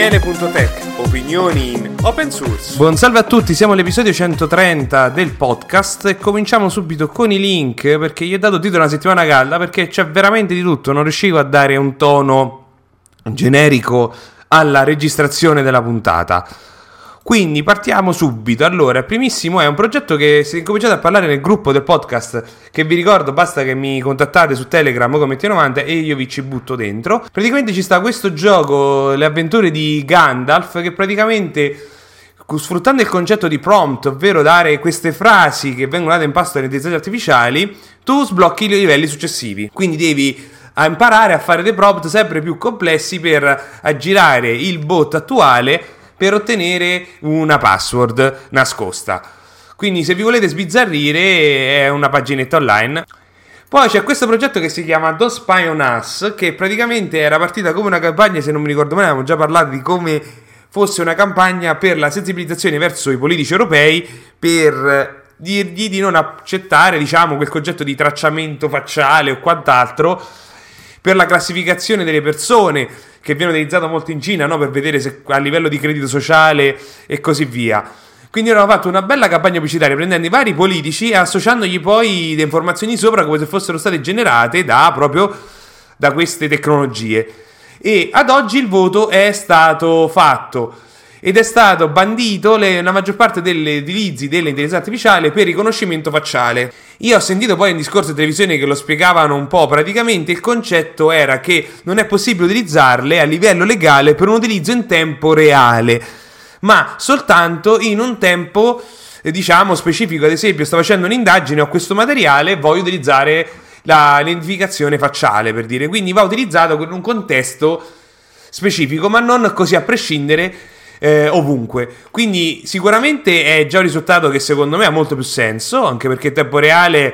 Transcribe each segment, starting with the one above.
Daniele.tech, opinioni in open source. Buon salve a tutti, siamo all'episodio 130 del podcast e cominciamo subito con i link perché gli ho dato titolo una settimana calda perché c'è veramente di tutto, non riuscivo a dare un tono generico alla registrazione della puntata. Quindi partiamo subito. Allora, primissimo è un progetto che si è incominciato a parlare nel gruppo del podcast. Che vi ricordo, basta che mi contattate su Telegram come T90 e io vi ci butto dentro. Praticamente ci sta questo gioco, le avventure di Gandalf, che praticamente sfruttando il concetto di prompt, ovvero dare queste frasi che vengono date in pasto alle intelligenze artificiali, tu sblocchi i livelli successivi. Quindi devi imparare a fare dei prompt sempre più complessi per aggirare il bot attuale per ottenere una password nascosta. Quindi se vi volete sbizzarrire è una paginetta online. Poi c'è questo progetto che si chiama Don't Spy on Us, che praticamente era partita come una campagna, se non mi ricordo male, avevamo già parlato di come fosse una campagna per la sensibilizzazione verso i politici europei per dirgli di non accettare, diciamo, quel concetto di tracciamento facciale o quant'altro per la classificazione delle persone che viene utilizzato molto in Cina no? per vedere se a livello di credito sociale e così via. Quindi hanno fatto una bella campagna pubblicitaria prendendo i vari politici e associandogli poi le informazioni sopra come se fossero state generate da proprio da queste tecnologie. E ad oggi il voto è stato fatto ed è stato bandito le, la maggior parte degli utilizzi dell'intelligenza artificiale per riconoscimento facciale. Io ho sentito poi in discorso televisione che lo spiegavano un po', praticamente il concetto era che non è possibile utilizzarle a livello legale per un utilizzo in tempo reale, ma soltanto in un tempo eh, diciamo specifico, ad esempio sto facendo un'indagine, ho questo materiale, voglio utilizzare la, l'identificazione facciale per dire, quindi va utilizzato in un contesto specifico, ma non così a prescindere eh, ovunque. Quindi sicuramente è già un risultato che secondo me ha molto più senso, anche perché in tempo reale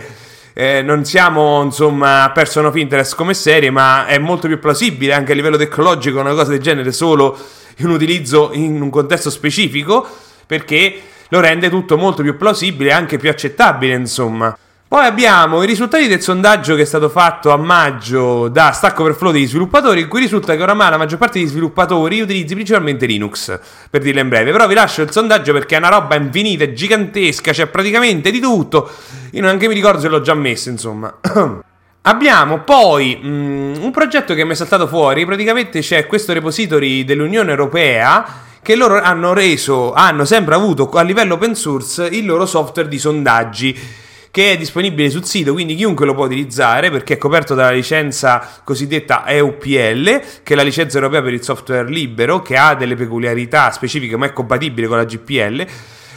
eh, non siamo insomma person of interest come serie, ma è molto più plausibile anche a livello tecnologico una cosa del genere solo in utilizzo in un contesto specifico, perché lo rende tutto molto più plausibile e anche più accettabile, insomma. Poi abbiamo i risultati del sondaggio che è stato fatto a maggio da Stack Overflow degli sviluppatori, in cui risulta che oramai la maggior parte degli sviluppatori utilizzi principalmente Linux, per dirla in breve. Però vi lascio il sondaggio perché è una roba infinita, è gigantesca, c'è praticamente di tutto. Io neanche mi ricordo se l'ho già messo, insomma. Abbiamo poi um, un progetto che mi è saltato fuori, praticamente c'è questo repository dell'Unione Europea che loro hanno reso, hanno sempre avuto a livello open source il loro software di sondaggi che è disponibile sul sito, quindi chiunque lo può utilizzare perché è coperto dalla licenza cosiddetta EUPL, che è la licenza europea per il software libero, che ha delle peculiarità specifiche ma è compatibile con la GPL.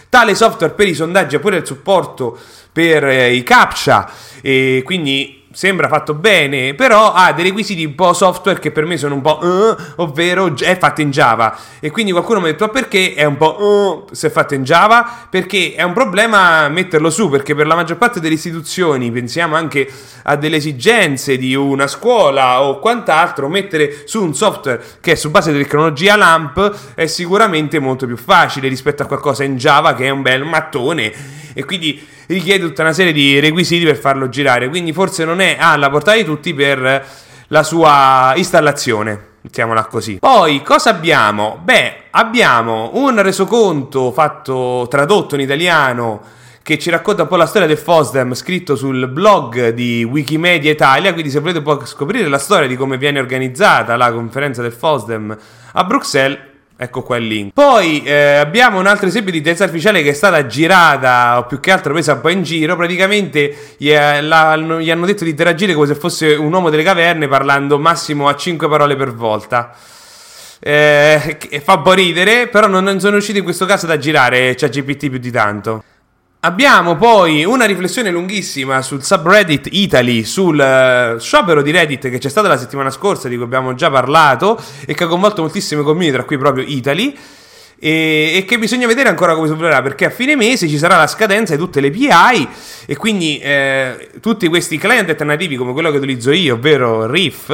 Tale software per i sondaggi ha pure il supporto per eh, i captcha e quindi sembra fatto bene, però ha dei requisiti un po' software che per me sono un po' uh, ovvero è fatto in Java. E quindi qualcuno mi ha detto: perché è un po' uh, se è fatto in Java? Perché è un problema metterlo su, perché per la maggior parte delle istituzioni, pensiamo anche a delle esigenze di una scuola o quant'altro, mettere su un software che è su base di tecnologia LAMP è sicuramente molto più facile rispetto a qualcosa in Java che è un bel mattone. E quindi richiede tutta una serie di requisiti per farlo girare, quindi forse non è alla portata di tutti per la sua installazione. Mettiamola così. Poi cosa abbiamo? Beh, abbiamo un resoconto fatto tradotto in italiano che ci racconta un po' la storia del FOSDEM scritto sul blog di Wikimedia Italia, quindi se volete poi scoprire la storia di come viene organizzata la conferenza del FOSDEM a Bruxelles Ecco qua il link. Poi eh, abbiamo un altro esempio di intelligenza artificiale che è stata girata, o più che altro presa un po' in giro. Praticamente gli, eh, la, gli hanno detto di interagire come se fosse un uomo delle caverne, parlando massimo a 5 parole per volta. Eh, fa un po' ridere, però non, non sono riusciti in questo caso ad aggirare ChatGPT più di tanto. Abbiamo poi una riflessione lunghissima sul subreddit Italy, sul uh, sciopero di Reddit che c'è stato la settimana scorsa, di cui abbiamo già parlato, e che ha coinvolto moltissime community, tra cui proprio Italy. E, e, che bisogna vedere ancora come si evolverà perché a fine mese ci sarà la scadenza di tutte le API e quindi eh, tutti questi client alternativi come quello che utilizzo io, ovvero Riff,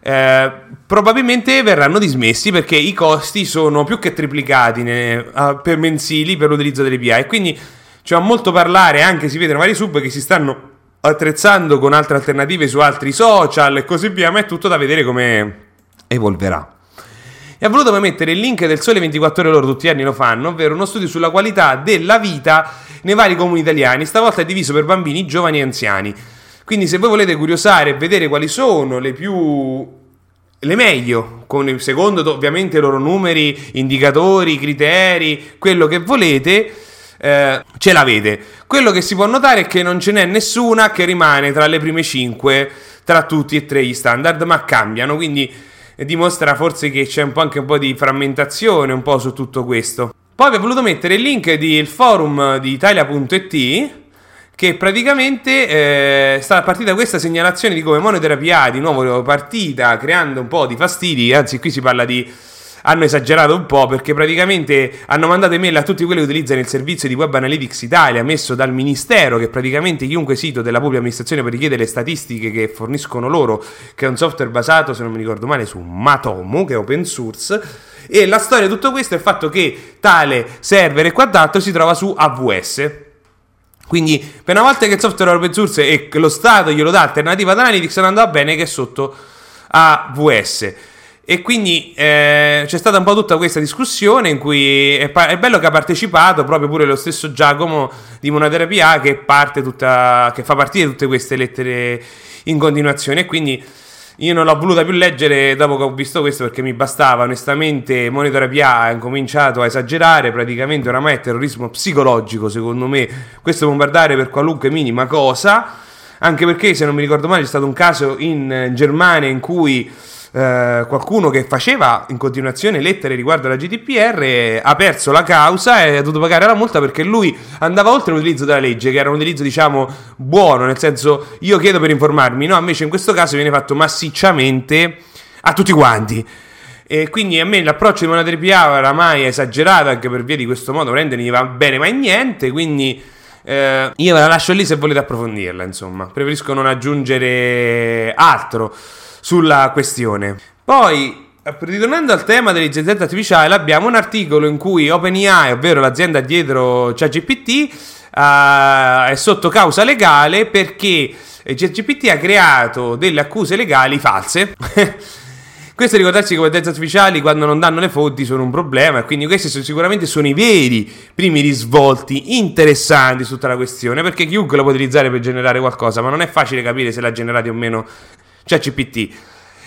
eh, probabilmente verranno dismessi perché i costi sono più che triplicati ne, uh, per mensili per l'utilizzo delle API e quindi ci va molto parlare, anche si vedono vari sub che si stanno attrezzando con altre alternative su altri social e così via, ma è tutto da vedere come evolverà. e ha voluto mettere il link del Sole 24 ore loro tutti gli anni lo fanno, ovvero uno studio sulla qualità della vita nei vari comuni italiani, stavolta è diviso per bambini, giovani e anziani. Quindi se voi volete curiosare e vedere quali sono le più le meglio, con, secondo ovviamente i loro numeri, indicatori, criteri, quello che volete, eh, ce l'avete. Quello che si può notare è che non ce n'è nessuna che rimane tra le prime 5 tra tutti e tre gli standard, ma cambiano, quindi dimostra forse che c'è un po' anche un po' di frammentazione un po' su tutto questo. Poi vi ho voluto mettere il link del forum di Italia.it che praticamente eh, sta partita questa segnalazione di come monoterapia di nuovo partita creando un po' di fastidi, anzi qui si parla di hanno esagerato un po' perché praticamente hanno mandato email a tutti quelli che utilizzano il servizio di Web Analytics Italia messo dal Ministero, che praticamente chiunque sito della pubblica amministrazione per richiedere le statistiche che forniscono loro, che è un software basato, se non mi ricordo male, su Matomo, che è open source. E la storia di tutto questo è il fatto che tale server e quant'altro si trova su AWS. Quindi, per una volta che il software è open source e lo Stato glielo dà alternativa ad Analytics, non andava bene che è sotto AWS. E quindi eh, c'è stata un po' tutta questa discussione in cui è, pa- è, bello che ha partecipato proprio pure lo stesso Giacomo di Monoterapia che, tutta, che fa partire tutte queste lettere in continuazione. E quindi io non l'ho voluta più leggere dopo che ho visto questo perché mi bastava. Onestamente, Monitoterapia ha incominciato a esagerare. Praticamente oramai è terrorismo psicologico, secondo me. Questo bombardare per qualunque minima cosa. Anche perché, se non mi ricordo male, c'è stato un caso in Germania in cui eh, qualcuno che faceva in continuazione lettere riguardo alla GDPR ha perso la causa e ha dovuto pagare la multa perché lui andava oltre l'utilizzo della legge, che era un utilizzo diciamo buono, nel senso io chiedo per informarmi, no, invece in questo caso viene fatto massicciamente a tutti quanti. E quindi a me l'approccio di Monate PA oramai è esagerato anche per via di questo modo, prende non gli va bene mai niente, quindi eh, io ve la lascio lì se volete approfondirla, insomma. Preferisco non aggiungere altro sulla questione. Poi, ritornando al tema dell'intelligenza artificiale, abbiamo un articolo in cui OpenAI, ovvero l'azienda dietro ChatGPT, uh, è sotto causa legale perché ChatGPT ha creato delle accuse legali false. Questo ricordarsi che le intelligenze artificiali quando non danno le fonti sono un problema e quindi questi sono, sicuramente sono i veri primi risvolti interessanti su tutta la questione perché chiunque lo può utilizzare per generare qualcosa ma non è facile capire se l'ha generato o meno cioè CPT.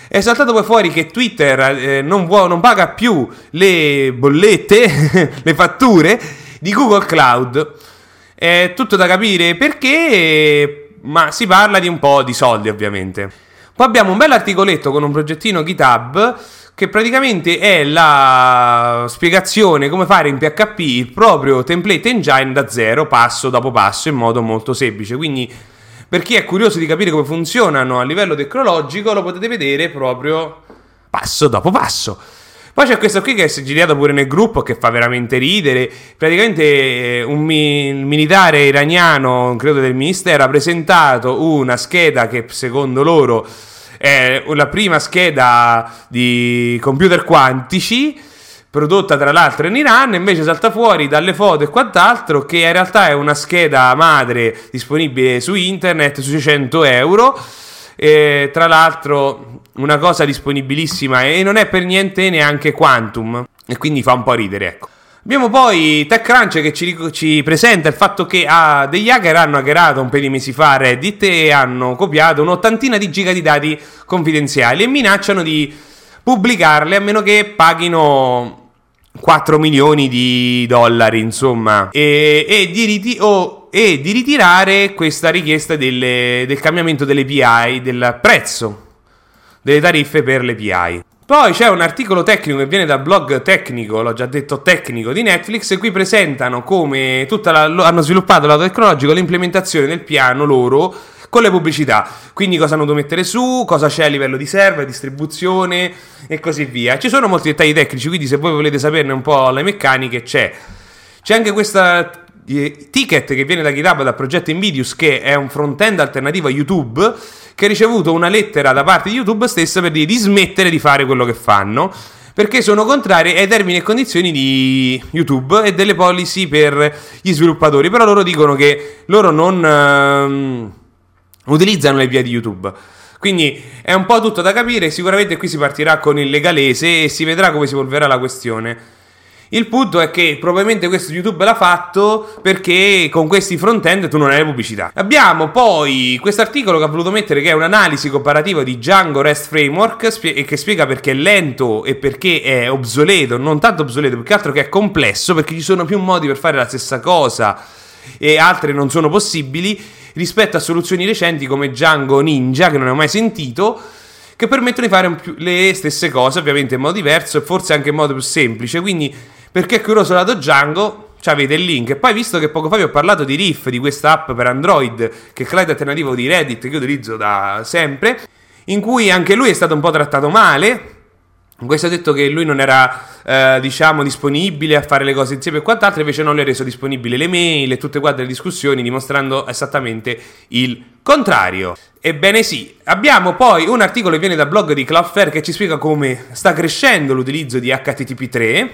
È saltato poi fuori che Twitter eh, non, vuo, non, paga più le bollette, le fatture di Google Cloud. È tutto da capire perché, ma si parla di un po' di soldi ovviamente. Poi abbiamo un bel articoletto con un progettino GitHub che praticamente è la spiegazione come fare in PHP il proprio template engine da zero, passo dopo passo, in modo molto semplice. Quindi per chi è curioso di capire come funzionano a livello tecnologico, lo potete vedere proprio passo dopo passo. Poi c'è questo qui che è girato pure nel gruppo che fa veramente ridere. Praticamente eh, un mi- militare iraniano, credo del ministero, ha presentato una scheda che secondo loro è la prima scheda di computer quantici prodotta tra l'altro in Iran, invece salta fuori dalle foto e quant'altro che in realtà è una scheda madre disponibile su internet su 600 euro. E, tra l'altro una cosa disponibilissima e non è per niente neanche Quantum e quindi fa un po' ridere ecco. Abbiamo poi TechCrunch che ci, ci, presenta il fatto che ah, degli hacker hanno hackerato un paio di mesi fa Reddit e hanno copiato un'ottantina di giga di dati confidenziali e minacciano di pubblicarle a meno che paghino 4 milioni di dollari, insomma, e, e, di, riti- oh, e di, ritirare questa richiesta delle, del cambiamento delle PI, del prezzo delle tariffe per le PI. Poi c'è un articolo tecnico che viene dal blog tecnico, l'ho già detto tecnico di Netflix, e qui presentano come tutta la, hanno sviluppato lato tecnologico l'implementazione del piano loro con le pubblicità. Quindi cosa hanno dovuto mettere su, cosa c'è a livello di server, distribuzione e così via. Ci sono molti dettagli tecnici, quindi se voi volete saperne un po' le meccaniche c'è. C'è anche questa eh, ticket che viene da GitHub dal progetto Invidius che è un front-end alternativo a YouTube che ha ricevuto una lettera da parte di YouTube stessa per dire di smettere di fare quello che fanno perché sono contrari ai termini e condizioni di YouTube e delle policy per gli sviluppatori però loro dicono che loro non... Ehm, utilizzano le vie di YouTube. Quindi è un po' tutto da capire, sicuramente qui si partirà con il legalese e si vedrà come si evolverà la questione. Il punto è che probabilmente questo YouTube l'ha fatto perché con questi front-end tu non hai pubblicità. Abbiamo poi questo articolo che ha voluto mettere che è un'analisi comparativa di Django REST Framework e che spiega perché è lento e perché è obsoleto, non tanto obsoleto, più che altro che è complesso perché ci sono più modi per fare la stessa cosa e altre non sono possibili rispetto a soluzioni recenti come Django Ninja che non ho mai sentito che permettono di fare le stesse cose ovviamente in modo diverso e forse anche in modo più semplice quindi perché è curioso lato Django avete il link. E poi, visto che poco fa vi ho parlato di Riff, di questa app per Android, che è il alternativo di Reddit che io utilizzo da sempre, in cui anche lui è stato un po' trattato male. Questo ha detto che lui non era, eh, diciamo, disponibile a fare le cose insieme e quant'altro, invece non le ha reso disponibili le mail e tutte quante le discussioni, dimostrando esattamente il contrario. Ebbene sì, abbiamo poi un articolo che viene dal blog di Cloudflare che ci spiega come sta crescendo l'utilizzo di HTTP3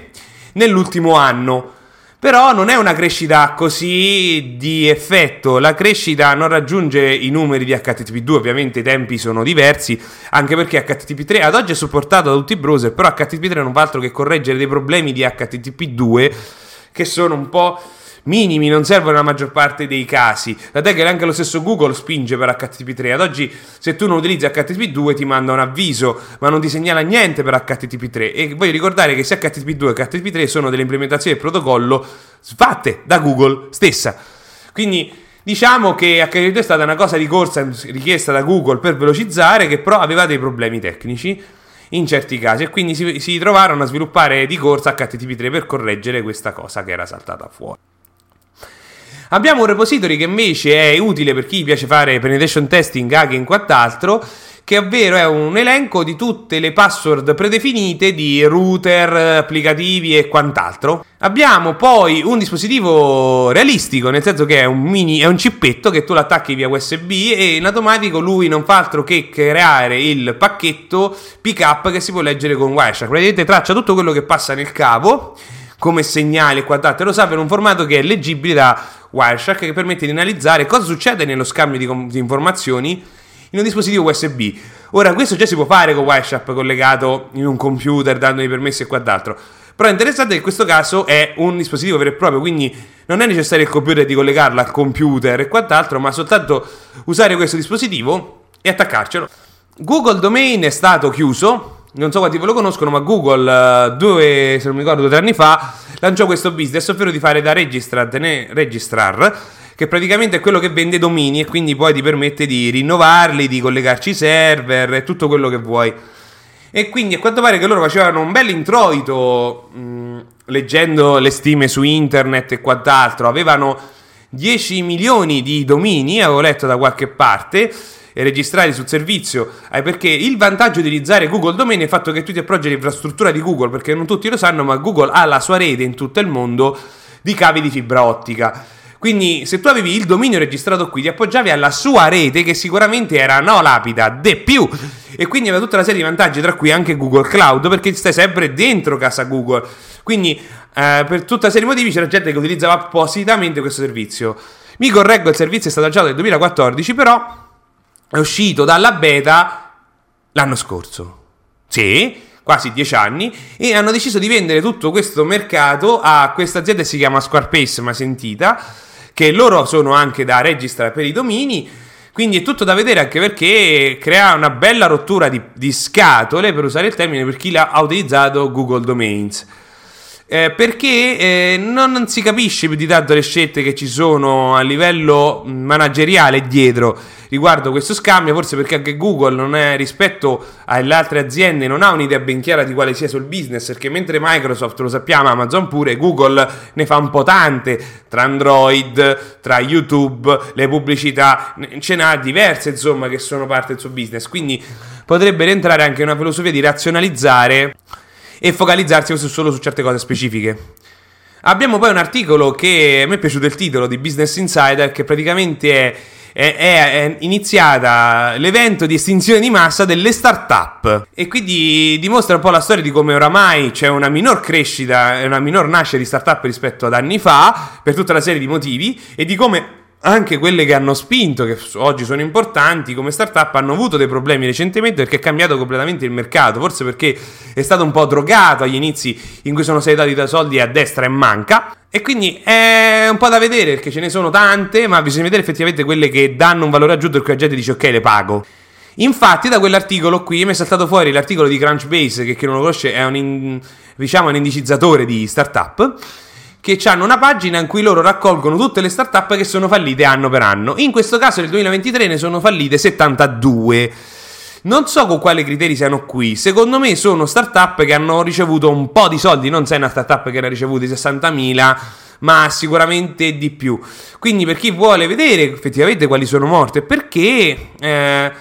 nell'ultimo anno. Però non è una crescita così di effetto, la crescita non raggiunge i numeri di HTTP2, ovviamente i tempi sono diversi, anche perché HTTP3 ad oggi è supportato da tutti i browser, però HTTP3 non fa altro che correggere dei problemi di HTTP2 che sono un po' minimi, non servono nella maggior parte dei casi. Tant'è che anche lo stesso Google spinge per HTTP3. Ad oggi, se tu non utilizzi HTTP2, ti manda un avviso, ma non ti segnala niente per HTTP3. E voglio ricordare che sia HTTP2 che HTTP3 sono delle implementazioni del protocollo fatte da Google stessa. Quindi. Diciamo che HTTP2 è stata una cosa di corsa richiesta da Google per velocizzare, che però aveva dei problemi tecnici in certi casi e quindi si, si trovarono a sviluppare di corsa HTTP3 per correggere questa cosa che era saltata fuori. Abbiamo un repository che invece è utile per chi piace fare penetration testing, hacking e quant'altro, che ovvero è un elenco di tutte le password predefinite di router, applicativi e quant'altro. Abbiamo poi un dispositivo realistico, nel senso che è un mini, è un cippetto che tu l'attacchi via USB e in automatico lui non fa altro che creare il pacchetto pickup che si può leggere con Wireshark. Praticamente traccia tutto quello che passa nel cavo come segnale e quant'altro, lo sa per un formato che è leggibile da Wireshark che permette di analizzare cosa succede nello scambio di, com- di informazioni in un dispositivo USB. Ora, questo già si può fare con Wireshark collegato in un computer, dando i permessi e quant'altro. Però è interessante che in questo caso è un dispositivo vero e proprio, quindi non è necessario il computer di collegarlo al computer e quant'altro, ma soltanto usare questo dispositivo e attaccarcelo. Google Domain è stato chiuso, non so quanti ve lo conoscono, ma Google uh, due, se non mi ricordo, due anni fa lanciò questo business, ovvero di fare da registrar, registrar che praticamente è quello che vende domini e quindi poi ti permette di rinnovarli, di collegarci server e tutto quello che vuoi. E quindi a quanto pare che loro facevano un bel introito mh, leggendo le stime su internet e quant'altro, avevano 10 milioni di domini, avevo letto da qualche parte registrati sul servizio, eh, perché il vantaggio di utilizzare Google Domain è il fatto che tu ti appoggi all'infrastruttura di Google, perché non tutti lo sanno, ma Google ha la sua rete in tutto il mondo di cavi di fibra ottica. Quindi, se tu avevi il dominio registrato qui, ti appoggiavi alla sua rete, che sicuramente era no lapida, de più. E quindi aveva tutta una serie di vantaggi, tra cui anche Google Cloud, perché stai sempre dentro casa Google. Quindi, eh, per tutta una serie di motivi, c'era gente che utilizzava appositamente questo servizio. Mi correggo, il servizio è stato lanciato nel 2014, però è uscito dalla beta l'anno scorso. Sì, quasi dieci anni, e hanno deciso di vendere tutto questo mercato a questa azienda che si chiama Squarepace, ma sentita, che loro sono anche da registrare per i domini. Quindi è tutto da vedere anche perché crea una bella rottura di, di scatole, per usare il termine, per chi ha utilizzato Google Domains. Eh, perché eh, non si capisce più di tanto le scelte che ci sono a livello manageriale dietro riguardo questo scambio, forse perché anche Google non è rispetto alle altre aziende non ha un'idea ben chiara di quale sia sul business, perché mentre Microsoft lo sappiamo, Amazon pure, Google ne fa un po' tante tra Android, tra YouTube, le pubblicità, ce n'ha diverse insomma che sono parte del suo business, quindi potrebbe rientrare anche una filosofia di razionalizzare e focalizzarsi solo su certe cose specifiche. Abbiamo poi un articolo che me è piaciuto il titolo di Business Insider che praticamente è, è, è iniziata l'evento di estinzione di massa delle start-up e quindi dimostra un po' la storia di come oramai c'è una minor crescita, una minor nascita di start-up rispetto ad anni fa per tutta una serie di motivi e di come anche quelle che hanno spinto, che oggi sono importanti come startup, hanno avuto dei problemi recentemente perché è cambiato completamente il mercato. Forse perché è stato un po' drogato agli inizi in cui sono stati dati da soldi a destra e manca. E quindi è un po' da vedere perché ce ne sono tante, ma bisogna vedere effettivamente quelle che danno un valore aggiunto e cui la gente dice ok, le pago. Infatti, da quell'articolo qui mi è saltato fuori l'articolo di Crunchbase, che chi non lo conosce è un, in, diciamo, un indicizzatore di startup che hanno una pagina in cui loro raccolgono tutte le startup che sono fallite anno per anno. In questo caso nel 2023 ne sono fallite 72. Non so con quali criteri siano qui. Secondo me sono startup che hanno ricevuto un po' di soldi. Non sei una startup che ne ha ricevuti 60.000, ma sicuramente di più. Quindi, per chi vuole vedere effettivamente quali sono morte, perché eh,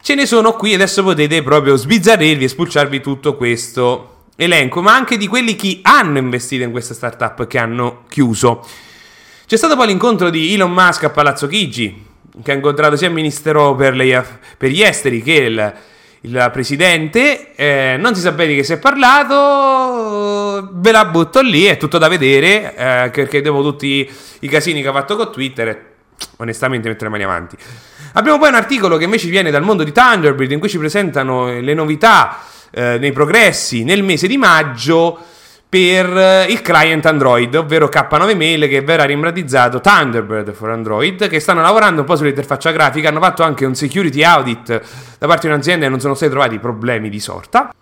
ce ne sono qui. Adesso potete proprio sbizzarrirvi e spulciarvi tutto questo elenco, ma anche di quelli che hanno investito in questa startup che hanno chiuso. C'è stato poi l'incontro di Elon Musk a Palazzo Chigi, che ha incontrato sia il ministero per, le, per gli esteri che il, il presidente. Eh, non si sa bene che si è parlato, ve la butto lì, è tutto da vedere, eh, perché dopo tutti i casini che ha fatto con Twitter, onestamente metto le mani avanti. Abbiamo poi un articolo che invece viene dal mondo di Thunderbird, in cui ci presentano le novità eh, nei progressi nel mese di maggio per eh, il client Android, ovvero K9 Mail che verrà rimratizzato Thunderbird for Android, che stanno lavorando un po' sull'interfaccia grafica, hanno fatto anche un security audit da parte di un'azienda e non sono stati trovati problemi di sorta.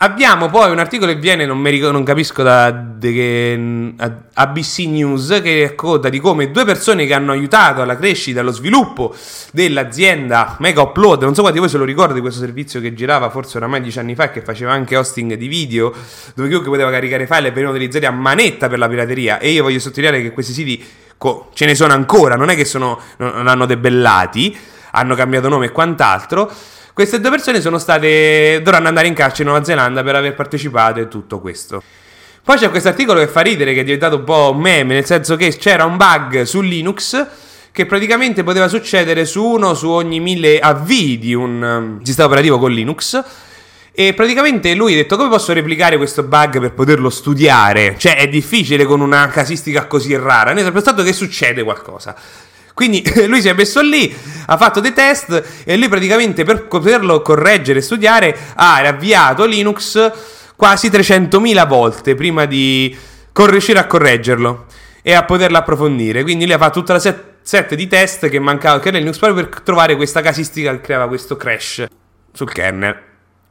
Abbiamo poi un articolo che viene, non, ricordo, non capisco, da de, ABC News che racconta di come due persone che hanno aiutato alla crescita, allo sviluppo dell'azienda Mega Upload, non so quanti di voi se lo ricorda di questo servizio che girava forse oramai dieci anni fa e che faceva anche hosting di video, dove chiunque poteva caricare file e venivano utilizzati a manetta per la pirateria. E io voglio sottolineare che questi siti co- ce ne sono ancora, non è che sono, non hanno debellati, hanno cambiato nome e quant'altro queste due persone sono state. dovranno andare in carcere in Nuova Zelanda per aver partecipato a tutto questo. Poi c'è questo articolo che fa ridere, che è diventato un po' un meme, nel senso che c'era un bug su Linux che praticamente poteva succedere su uno su ogni mille avvii di un um, sistema operativo con Linux. E praticamente lui ha detto come posso replicare questo bug per poterlo studiare? Cioè è difficile con una casistica così rara. Noi abbiamo pensato che succede qualcosa. Quindi lui si è messo lì, ha fatto dei test e lui praticamente per poterlo correggere e studiare ha avviato Linux quasi 300.000 volte prima di riuscire a correggerlo e a poterlo approfondire. Quindi lui ha fatto tutta la set, set di test che mancava che era Linux proprio per trovare questa casistica che creava questo crash sul kernel.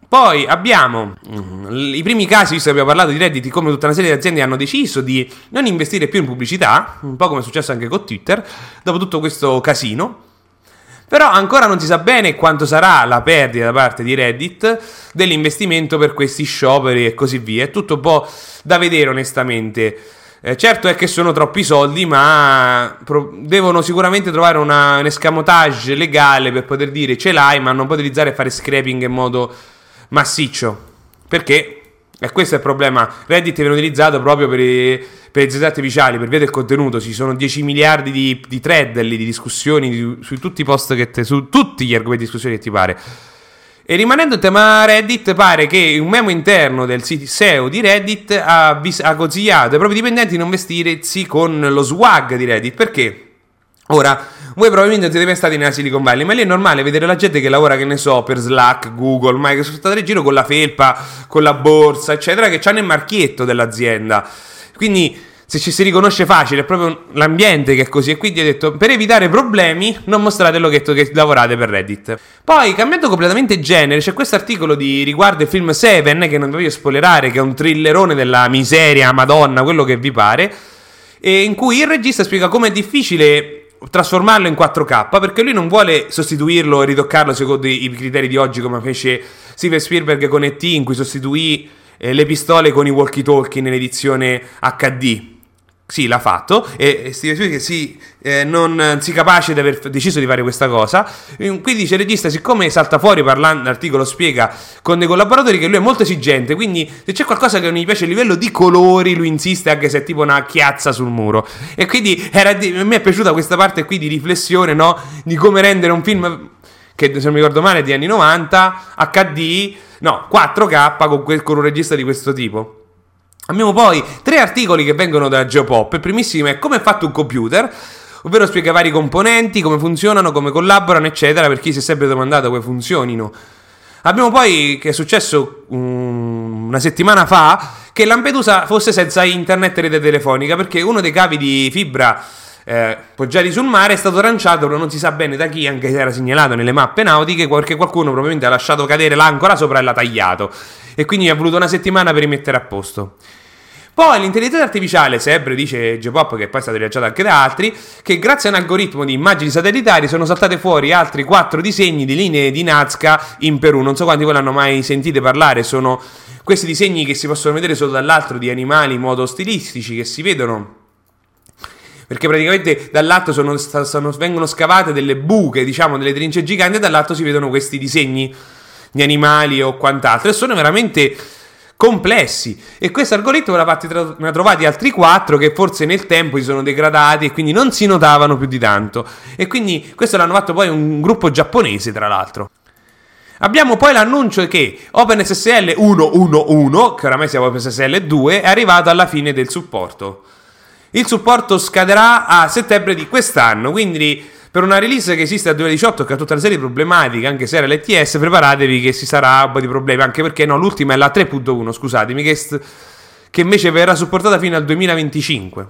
Poi abbiamo mm, i primi casi, visto che abbiamo parlato di Reddit, come tutta una serie di aziende hanno deciso di non investire più in pubblicità, un po' come è successo anche con Twitter, dopo tutto questo casino. Però ancora non si sa bene quanto sarà la perdita da parte di Reddit dell'investimento per questi scioperi e così via. È tutto un po' da vedere onestamente. Eh, certo è che sono troppi soldi, ma pro- devono sicuramente trovare una, un escamotage legale per poter dire ce l'hai, ma non puoi utilizzare e fare scraping in modo massiccio. Perché? E questo è il problema. Reddit viene utilizzato proprio per, i, per intelligenze artificiali, per via del contenuto. Ci sono 10 miliardi di, di thread di discussioni di, su tutti i post che te, su tutti gli argomenti di discussione che ti pare. E rimanendo in tema Reddit, pare che un memo interno del sito SEO di Reddit ha, ha consigliato ai propri dipendenti di non vestirsi con lo swag di Reddit. Perché? Ora, voi probabilmente siete mai stati nella Silicon Valley, ma lì è normale vedere la gente che lavora, che ne so, per Slack, Google, Microsoft, state in giro con la felpa, con la borsa, eccetera, che hanno il marchietto dell'azienda. Quindi se ci si riconosce facile, è proprio l'ambiente che è così. E quindi ho detto, per evitare problemi, non mostrate l'ho detto che lavorate per Reddit. Poi, cambiando completamente genere, c'è questo articolo riguardo il film Seven, che non vi voglio spoilerare, che è un thrillerone della miseria, madonna, quello che vi pare, in cui il regista spiega come è difficile trasformarlo in 4K perché lui non vuole sostituirlo e ritoccarlo secondo i criteri di oggi come fece Steven Spielberg con ET in cui sostituì eh, le pistole con i walkie talkie nell'edizione HD sì, l'ha fatto e Steven Spielberg si, eh, non si capace di aver deciso di fare questa cosa. Quindi dice il regista, siccome salta fuori parlando, l'articolo spiega con dei collaboratori che lui è molto esigente, quindi se c'è qualcosa che non gli piace a livello di colori, lui insiste anche se è tipo una chiazza sul muro. E quindi era di, me è piaciuta questa parte qui di riflessione, no? Di come rendere un film che se non mi ricordo male è di anni 90, HD, no, 4K con, con un regista di questo tipo. Abbiamo poi tre articoli che vengono da Geopop. Il primissimo è come è fatto un computer. ovvero spiega vari componenti, come funzionano, come collaborano, eccetera, per chi si è sempre domandato come funzionino. Abbiamo poi, che è successo um, una settimana fa, che Lampedusa fosse senza internet e rete telefonica, perché uno dei cavi di fibra eh, poggiati sul mare è stato lanciato, però non si sa bene da chi, anche se era segnalato nelle mappe nautiche, perché qualcuno probabilmente ha lasciato cadere l'ancora sopra e l'ha tagliato. E quindi ha voluto una settimana per rimettere a posto. Poi l'intelligenza artificiale, sempre dice J-Pop, che poi è stato rilasciato anche da altri, che grazie a un algoritmo di immagini satellitari sono saltate fuori altri quattro disegni di linee di Nazca in Perù. Non so quanti voi l'hanno mai sentite parlare, sono questi disegni che si possono vedere solo dall'altro di animali in modo stilistici che si vedono perché praticamente dall'alto sono, sono, vengono scavate delle buche, diciamo, delle trince giganti e dall'alto si vedono questi disegni di animali o quant'altro e sono veramente complessi. E questo algoritmo ne ha, tra- ne ha trovati altri quattro che forse nel tempo si sono degradati e quindi non si notavano più di tanto. E quindi questo l'hanno fatto poi un gruppo giapponese tra l'altro. Abbiamo poi l'annuncio che OpenSSL 1.1.1, che oramai siamo OpenSSL 2, è arrivato alla fine del supporto. Il supporto scaderà a settembre di quest'anno, quindi per una release che esiste dal 2018 che ha tutta una serie di problematiche, anche se era l'ETS, preparatevi che ci sarà un po' di problemi, anche perché no, l'ultima è la 3.1, scusatemi, che, st- che invece verrà supportata fino al 2025.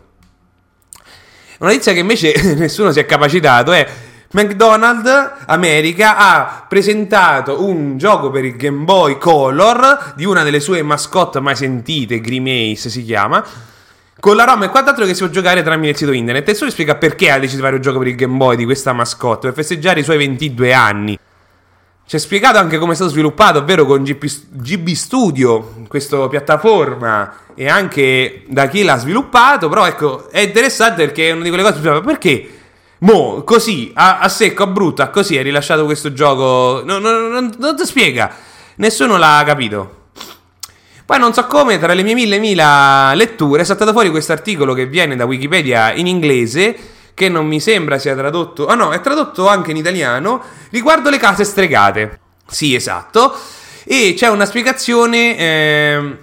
Una notizia che invece nessuno si è capacitato è McDonald's America ha presentato un gioco per il Game Boy Color di una delle sue mascotte mai sentite, Grimace si chiama con la ROM e quant'altro che si può giocare tramite il sito internet. Solo spiega perché ha deciso di fare un gioco per il Game Boy di questa mascotte per festeggiare i suoi 22 anni. Ci ha spiegato anche come è stato sviluppato, ovvero con GP, GB Studio, questa piattaforma, e anche da chi l'ha sviluppato. Però ecco, è interessante perché è una di quelle cose che perché Mo, così, a, a secco, a brutta, così hai rilasciato questo gioco. No, no, no, non ti spiega. Nessuno l'ha capito. Poi non so come, tra le mie mille mila letture è saltato fuori questo articolo che viene da Wikipedia in inglese, che non mi sembra sia tradotto... Ah no, è tradotto anche in italiano, riguardo le case stregate. Sì, esatto. E c'è una spiegazione... Eh,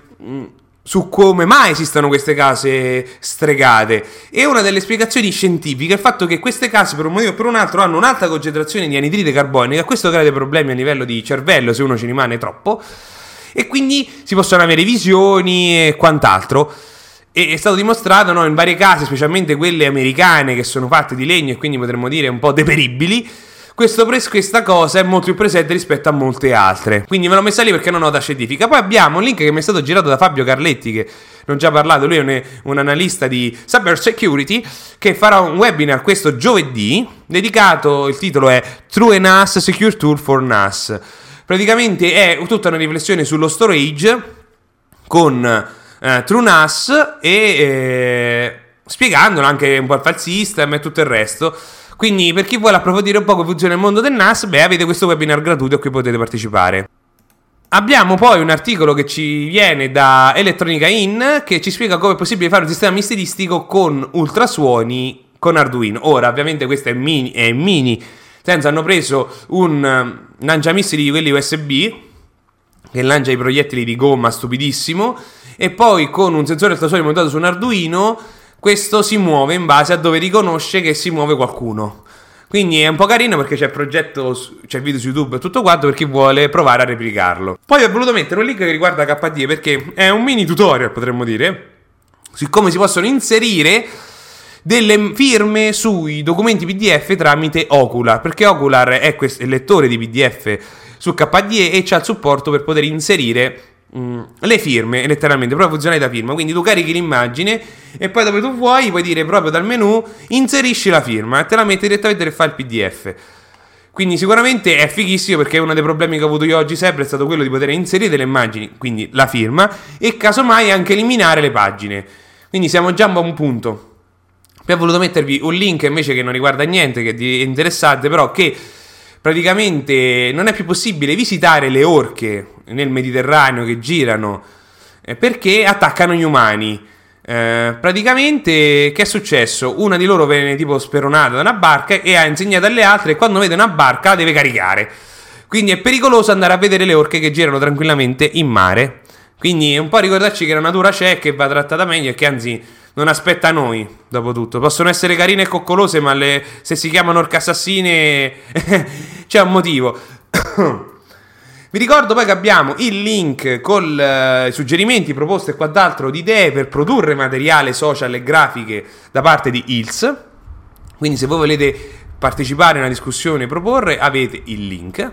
su come mai esistano queste case stregate. E una delle spiegazioni scientifiche è il fatto che queste case, per un motivo o per un altro, hanno un'alta concentrazione di anidride carbonica. Questo crea dei problemi a livello di cervello se uno ci rimane troppo e quindi si possono avere visioni e quant'altro. E è stato dimostrato no, in varie case, specialmente quelle americane che sono fatte di legno e quindi potremmo dire un po' deperibili. Questo, questa cosa è molto più presente rispetto a molte altre. Quindi me l'ho messa lì perché non ho nota scientifica. Poi abbiamo un link che mi è stato girato da Fabio Carletti, che non già parlato, lui è un, un analista di cyber security, che farà un webinar questo giovedì, dedicato, il titolo è True NAS Secure Tool for NAS Praticamente è tutta una riflessione sullo storage con eh, TrueNAS e eh, spiegandolo anche un po' il file system e tutto il resto. Quindi per chi vuole approfondire un po' come funziona il mondo del NAS, beh, avete questo webinar gratuito a cui potete partecipare. Abbiamo poi un articolo che ci viene da Elettronica In che ci spiega come è possibile fare un sistema misteristico con ultrasuoni con Arduino. Ora, ovviamente questo è mini, è mini senso hanno preso un lanciamissili di quelli USB che lancia i proiettili di gomma stupidissimo e poi con un sensore ultrasuoni montato su un Arduino questo si muove in base a dove riconosce che si muove qualcuno. Quindi è un po' carino perché c'è il progetto, c'è il video su YouTube e tutto quanto per chi vuole provare a replicarlo. Poi ho voluto mettere un link che riguarda KDE perché è un mini tutorial, potremmo dire, su come si possono inserire delle firme sui documenti PDF tramite Ocular, perché Ocular è questo, il lettore di PDF su KDE e c'ha il supporto per poter inserire mm, le firme letteralmente, proprio funzionalità firma. Quindi tu carichi l'immagine e poi dove tu vuoi puoi dire proprio dal menu inserisci la firma e te la metti direttamente nel file PDF. Quindi sicuramente è fighissimo perché uno dei problemi che ho avuto io oggi sempre è stato quello di poter inserire delle immagini, quindi la firma, e casomai anche eliminare le pagine. Quindi siamo già a un punto. Ho voluto mettervi un link invece che non riguarda niente, che è interessante, però che praticamente non è più possibile visitare le orche nel Mediterraneo che girano eh, perché attaccano gli umani. Eh, praticamente che è successo? Una di loro viene tipo speronata da una barca e ha insegnato alle altre che quando vede una barca la deve caricare. Quindi è pericoloso andare a vedere le orche che girano tranquillamente in mare. Quindi un po' ricordarci che la natura c'è, che va trattata meglio e che anzi non aspetta noi, dopo tutto. Possono essere carine e coccolose, ma le, se si chiamano orca assassine c'è un motivo. Vi ricordo poi che abbiamo il link con eh, suggerimenti, proposte e quant'altro di idee per produrre materiale social e grafiche da parte di ILS. Quindi se voi volete partecipare a una discussione e proporre, avete il link.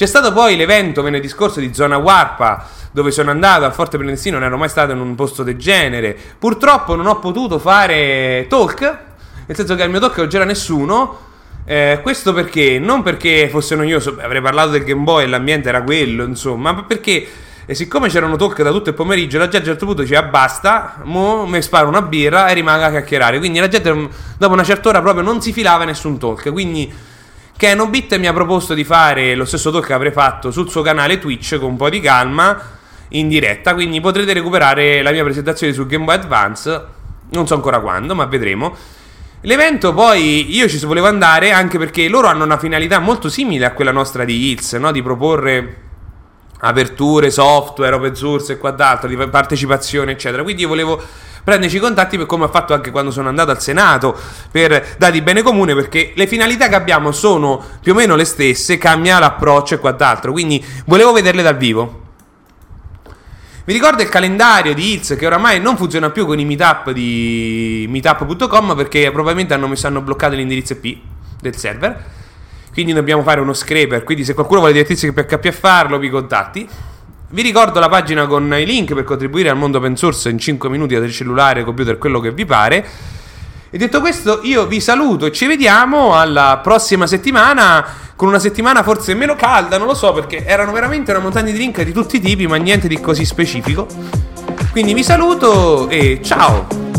C'è stato poi l'evento venerdì scorso di Zona Warpa, dove sono andato a Forte Prendestino, non ero mai stato in un posto del genere. Purtroppo non ho potuto fare talk, nel senso che al mio talk non c'era nessuno. Eh, questo perché? Non perché fosse noioso, avrei parlato del Game Boy e l'ambiente era quello, insomma, ma perché e siccome c'erano talk da tutto il pomeriggio, la gente a un certo punto diceva basta, mo mi sparo una birra e rimango a chiacchierare. Quindi la gente dopo una certa ora proprio non si filava nessun talk. Quindi Kenobit mi ha proposto di fare lo stesso talk che avrei fatto sul suo canale Twitch con un po' di calma in diretta. Quindi potrete recuperare la mia presentazione su Game Boy Advance. Non so ancora quando, ma vedremo. L'evento poi io ci volevo andare anche perché loro hanno una finalità molto simile a quella nostra di Hills, no? di proporre aperture, software, open source e quant'altro, di partecipazione, eccetera. Quindi io volevo prenderci i contatti per come ho fatto anche quando sono andato al Senato per dati bene comune perché le finalità che abbiamo sono più o meno le stesse, cambia l'approccio e quant'altro. Quindi volevo vederle dal vivo. Vi ricordo il calendario di Hills che oramai non funziona più con i meetup di meetup.com perché probabilmente hanno, messo, hanno bloccato l'indirizzo IP del server. Quindi dobbiamo fare uno scraper. Quindi se qualcuno vuole divertirsi per PHP a farlo, vi contatti. Vi ricordo la pagina con i link per contribuire al mondo open source in 5 minuti da cellulare, computer, quello che vi pare. E detto questo, io vi saluto e ci vediamo alla prossima settimana. Con una settimana forse meno calda, non lo so, perché erano veramente una montagna di link di tutti i tipi, ma niente di così specifico. Quindi vi saluto e ciao!